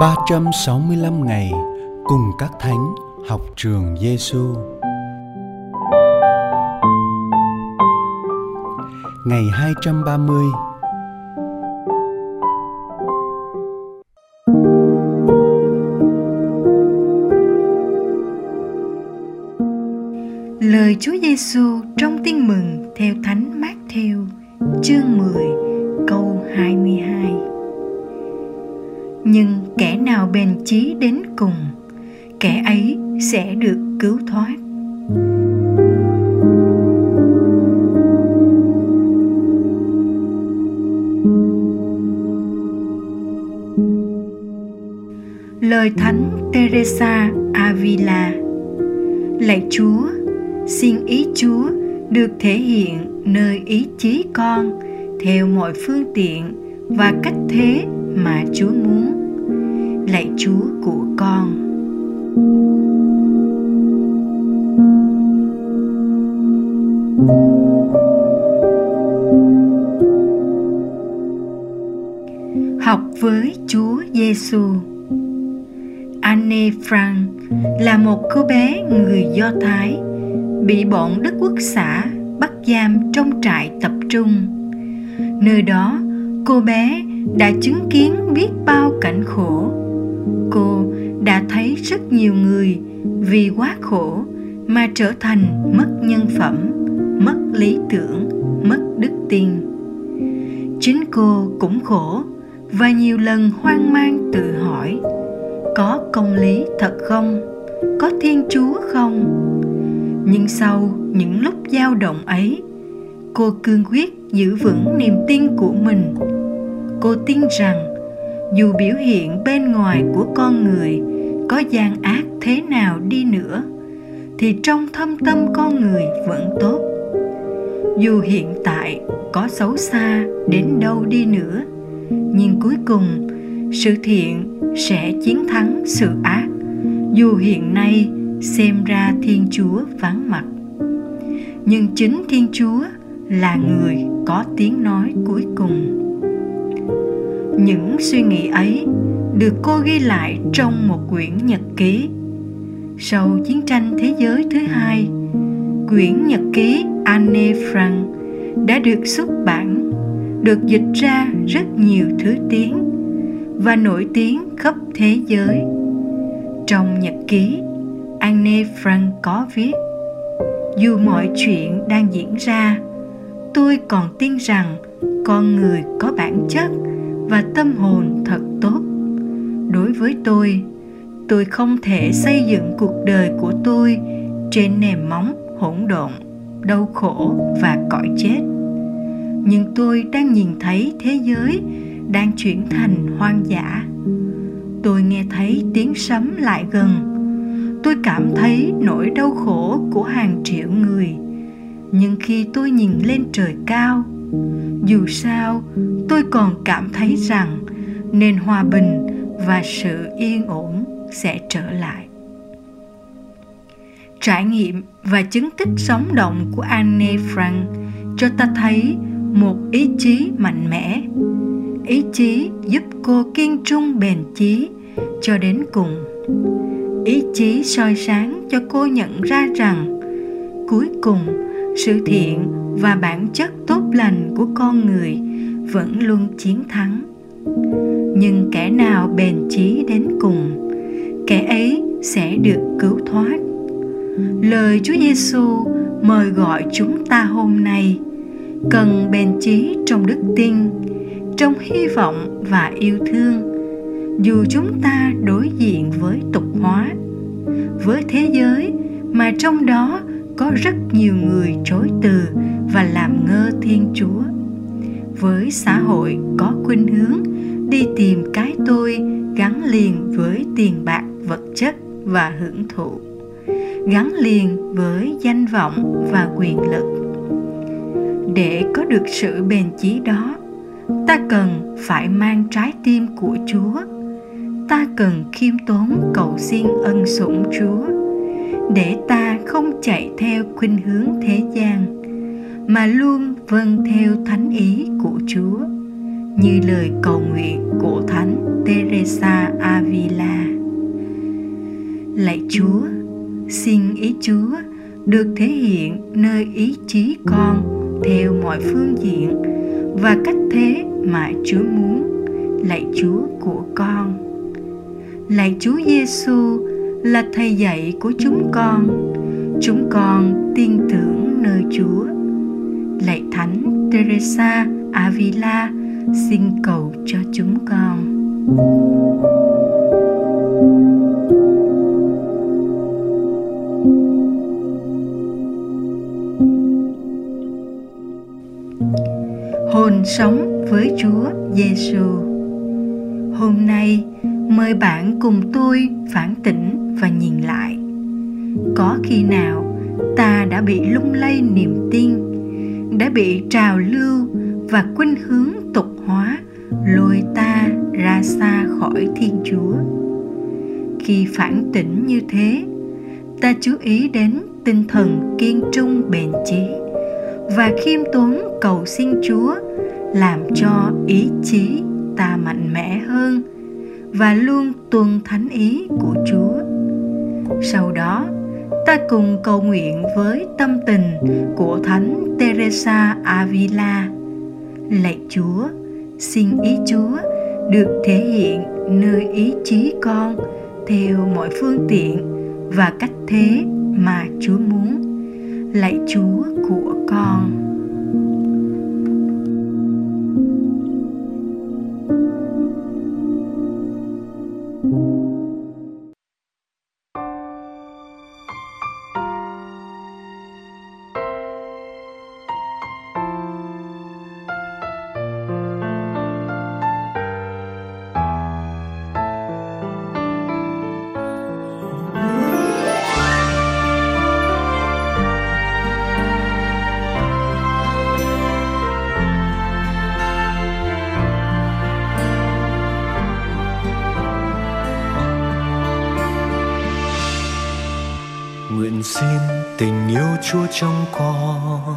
365 ngày cùng các thánh học trường Giêsu. Ngày 230 Lời Chúa Giêsu trong Tin mừng theo Thánh Mát-theo, chương 10, câu 22. Kẻ nào bền chí đến cùng, kẻ ấy sẽ được cứu thoát. Lời Thánh Teresa Avila Lạy Chúa, xin ý Chúa được thể hiện nơi ý chí con theo mọi phương tiện và cách thế mà Chúa muốn. Lạy Chúa của con. Học với Chúa Giêsu. Anne Frank là một cô bé người Do Thái bị bọn Đức Quốc xã bắt giam trong trại tập trung. Nơi đó, cô bé đã chứng kiến biết bao rất nhiều người vì quá khổ mà trở thành mất nhân phẩm, mất lý tưởng, mất đức tin. Chính cô cũng khổ và nhiều lần hoang mang tự hỏi có công lý thật không? Có thiên chúa không? Nhưng sau những lúc dao động ấy cô cương quyết giữ vững niềm tin của mình. Cô tin rằng dù biểu hiện bên ngoài của con người có gian ác thế nào đi nữa, thì trong thâm tâm con người vẫn tốt. Dù hiện tại có xấu xa đến đâu đi nữa, nhưng cuối cùng sự thiện sẽ chiến thắng sự ác, dù hiện nay xem ra thiên chúa vắng mặt. Nhưng chính thiên chúa là người có tiếng nói cuối cùng những suy nghĩ ấy được cô ghi lại trong một quyển nhật ký. Sau chiến tranh thế giới thứ hai, quyển nhật ký Anne Frank đã được xuất bản, được dịch ra rất nhiều thứ tiếng và nổi tiếng khắp thế giới. Trong nhật ký, Anne Frank có viết, dù mọi chuyện đang diễn ra, tôi còn tin rằng con người có bản chất và tâm hồn thật tốt. Đối với tôi tôi không thể xây dựng cuộc đời của tôi trên nền móng hỗn độn, đau khổ và cõi chết. Nhưng tôi đang nhìn thấy thế giới đang chuyển thành hoang dã. Tôi nghe thấy tiếng sấm lại gần. Tôi cảm thấy nỗi đau khổ của hàng triệu người. Nhưng khi tôi nhìn lên trời cao dù sao, tôi còn cảm thấy rằng nền hòa bình và sự yên ổn sẽ trở lại. Trải nghiệm và chứng tích sống động của Anne Frank cho ta thấy một ý chí mạnh mẽ, ý chí giúp cô kiên trung bền chí cho đến cùng. Ý chí soi sáng cho cô nhận ra rằng cuối cùng sự thiện và bản chất tốt lành của con người vẫn luôn chiến thắng. Nhưng kẻ nào bền chí đến cùng, kẻ ấy sẽ được cứu thoát. Lời chúa giêsu mời gọi chúng ta hôm nay, cần bền chí trong đức tin, trong hy vọng và yêu thương. Dù chúng ta đối diện với tục hóa, với thế giới mà trong đó có rất nhiều người chối từ và làm ngơ thiên chúa. Với xã hội có khuynh hướng, đi tìm cái tôi gắn liền với tiền bạc, vật chất và hưởng thụ, gắn liền với danh vọng và quyền lực. Để có được sự bền chí đó, ta cần phải mang trái tim của chúa. Ta cần khiêm tốn cầu xin ân sủng chúa để ta không chạy theo khuynh hướng thế gian mà luôn vâng theo thánh ý của chúa như lời cầu nguyện của Thánh Teresa Avila. Lạy Chúa, xin ý Chúa được thể hiện nơi ý chí con theo mọi phương diện và cách thế mà Chúa muốn. Lạy Chúa của con. Lạy Chúa Giêsu là thầy dạy của chúng con. Chúng con tin tưởng nơi Chúa. Lạy Thánh Teresa Avila xin cầu cho chúng con. hồn sống với Chúa Giêsu. Hôm nay, mời bạn cùng tôi phản tỉnh và nhìn lại. Có khi nào ta đã bị lung lay niềm tin, đã bị trào lưu và khuynh hướng tục hóa lôi ta ra xa khỏi Thiên Chúa? Khi phản tỉnh như thế, ta chú ý đến tinh thần kiên trung bền chí và khiêm tốn cầu xin Chúa làm cho ý chí ta mạnh mẽ hơn và luôn tuân thánh ý của Chúa. Sau đó, ta cùng cầu nguyện với tâm tình của Thánh Teresa Avila. Lạy Chúa, xin ý Chúa được thể hiện nơi ý chí con theo mọi phương tiện và cách thế mà Chúa muốn. Lạy Chúa của con. Yêu chúa trong con,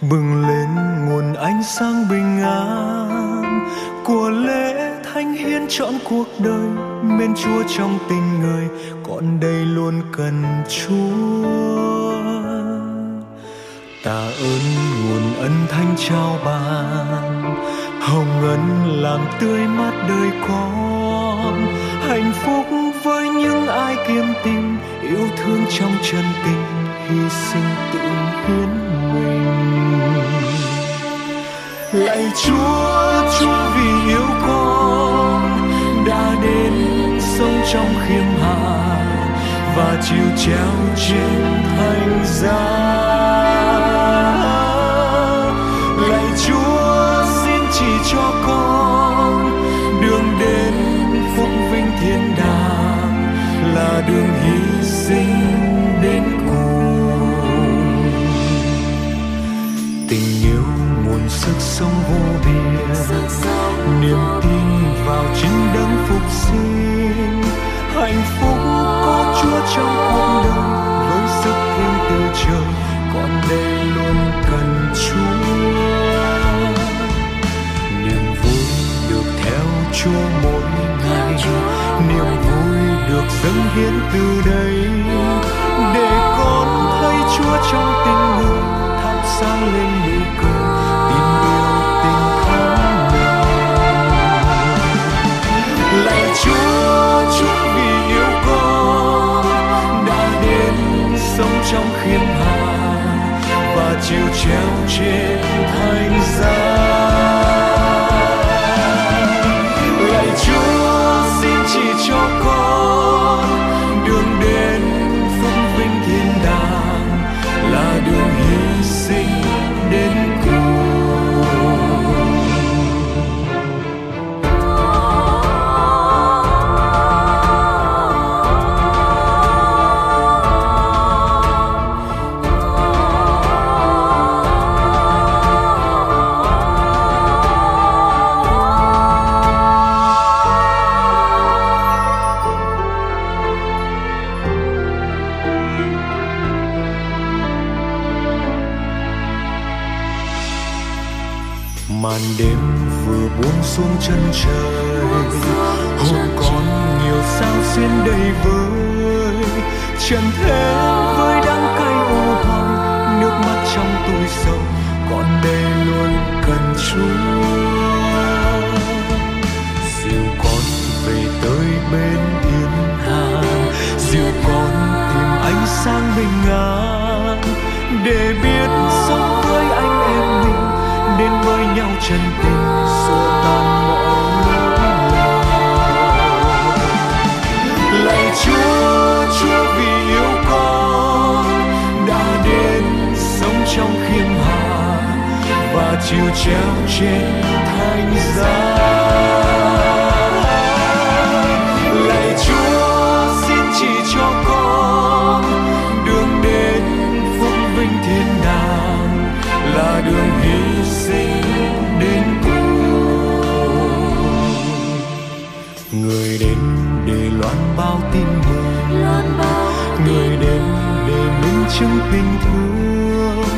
bừng lên nguồn ánh sáng bình an của lễ thánh hiến trọn cuộc đời. Bên chúa trong tình người, con đây luôn cần chúa. Tạ ơn nguồn ân thánh trao ban, hồng ân làm tươi mát đời con. Hạnh phúc với những ai kiêm tình, yêu thương trong chân tình hy sinh tự hiến mình. Lạy chúa chúa vì yêu con, đã đến sống trong khiêm hạ và chịu treo trên thành giá. Sức sống vô biên niềm tin vào chính đấng phục sinh. Hạnh phúc có chúa trong cuộc đời với sức thiên từ trời còn đây luôn cần chúa. Niềm vui được theo chúa mỗi ngày. Niềm vui được dâng hiến từ đây. Để con thấy chúa trong tình người thắp sáng lên nụ cười và chịu treo xuống chân trời. Hồn còn nhiều sao xuyên đầy vơi. Trần thế với đắng cay u hồng. Nước mắt trong túi sâu còn đây luôn cần chúa dìu con về tới bên thiên hàng dìu con tìm ánh sáng bình an để biết đến với nhau chân tình, xua tan mọi nỗi lầm lạy chúa chúa vì yêu con, đã đến sống trong khiêm hạ và chịu treo trên thánh giá. Chúng bình thường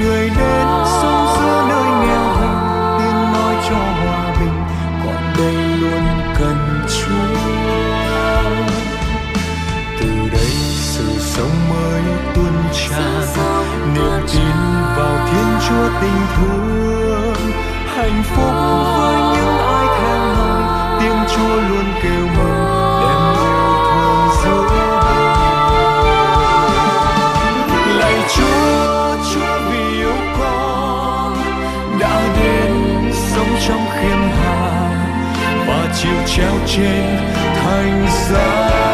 người đến sống giữa nơi nghèo hèn, tiếng nói cho hòa bình, còn đây luôn cần chúa. Từ đây sự sống mới tuôn tràn, niềm tin vào thiên chúa tình thương, hạnh phúc trong khiêm hạ và chiều treo trên thành giá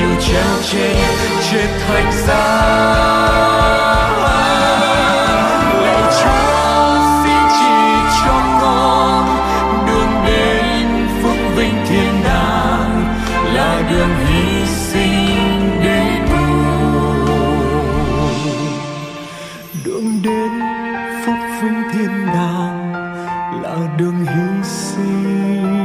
và treo trên trên thánh giá. Lạy chúa, xin chỉ cho con đường đến phước vinh thiên đàng, là đường hy sinh đến cùng đường đến phúc vinh thiên đàng, là đường hy sinh.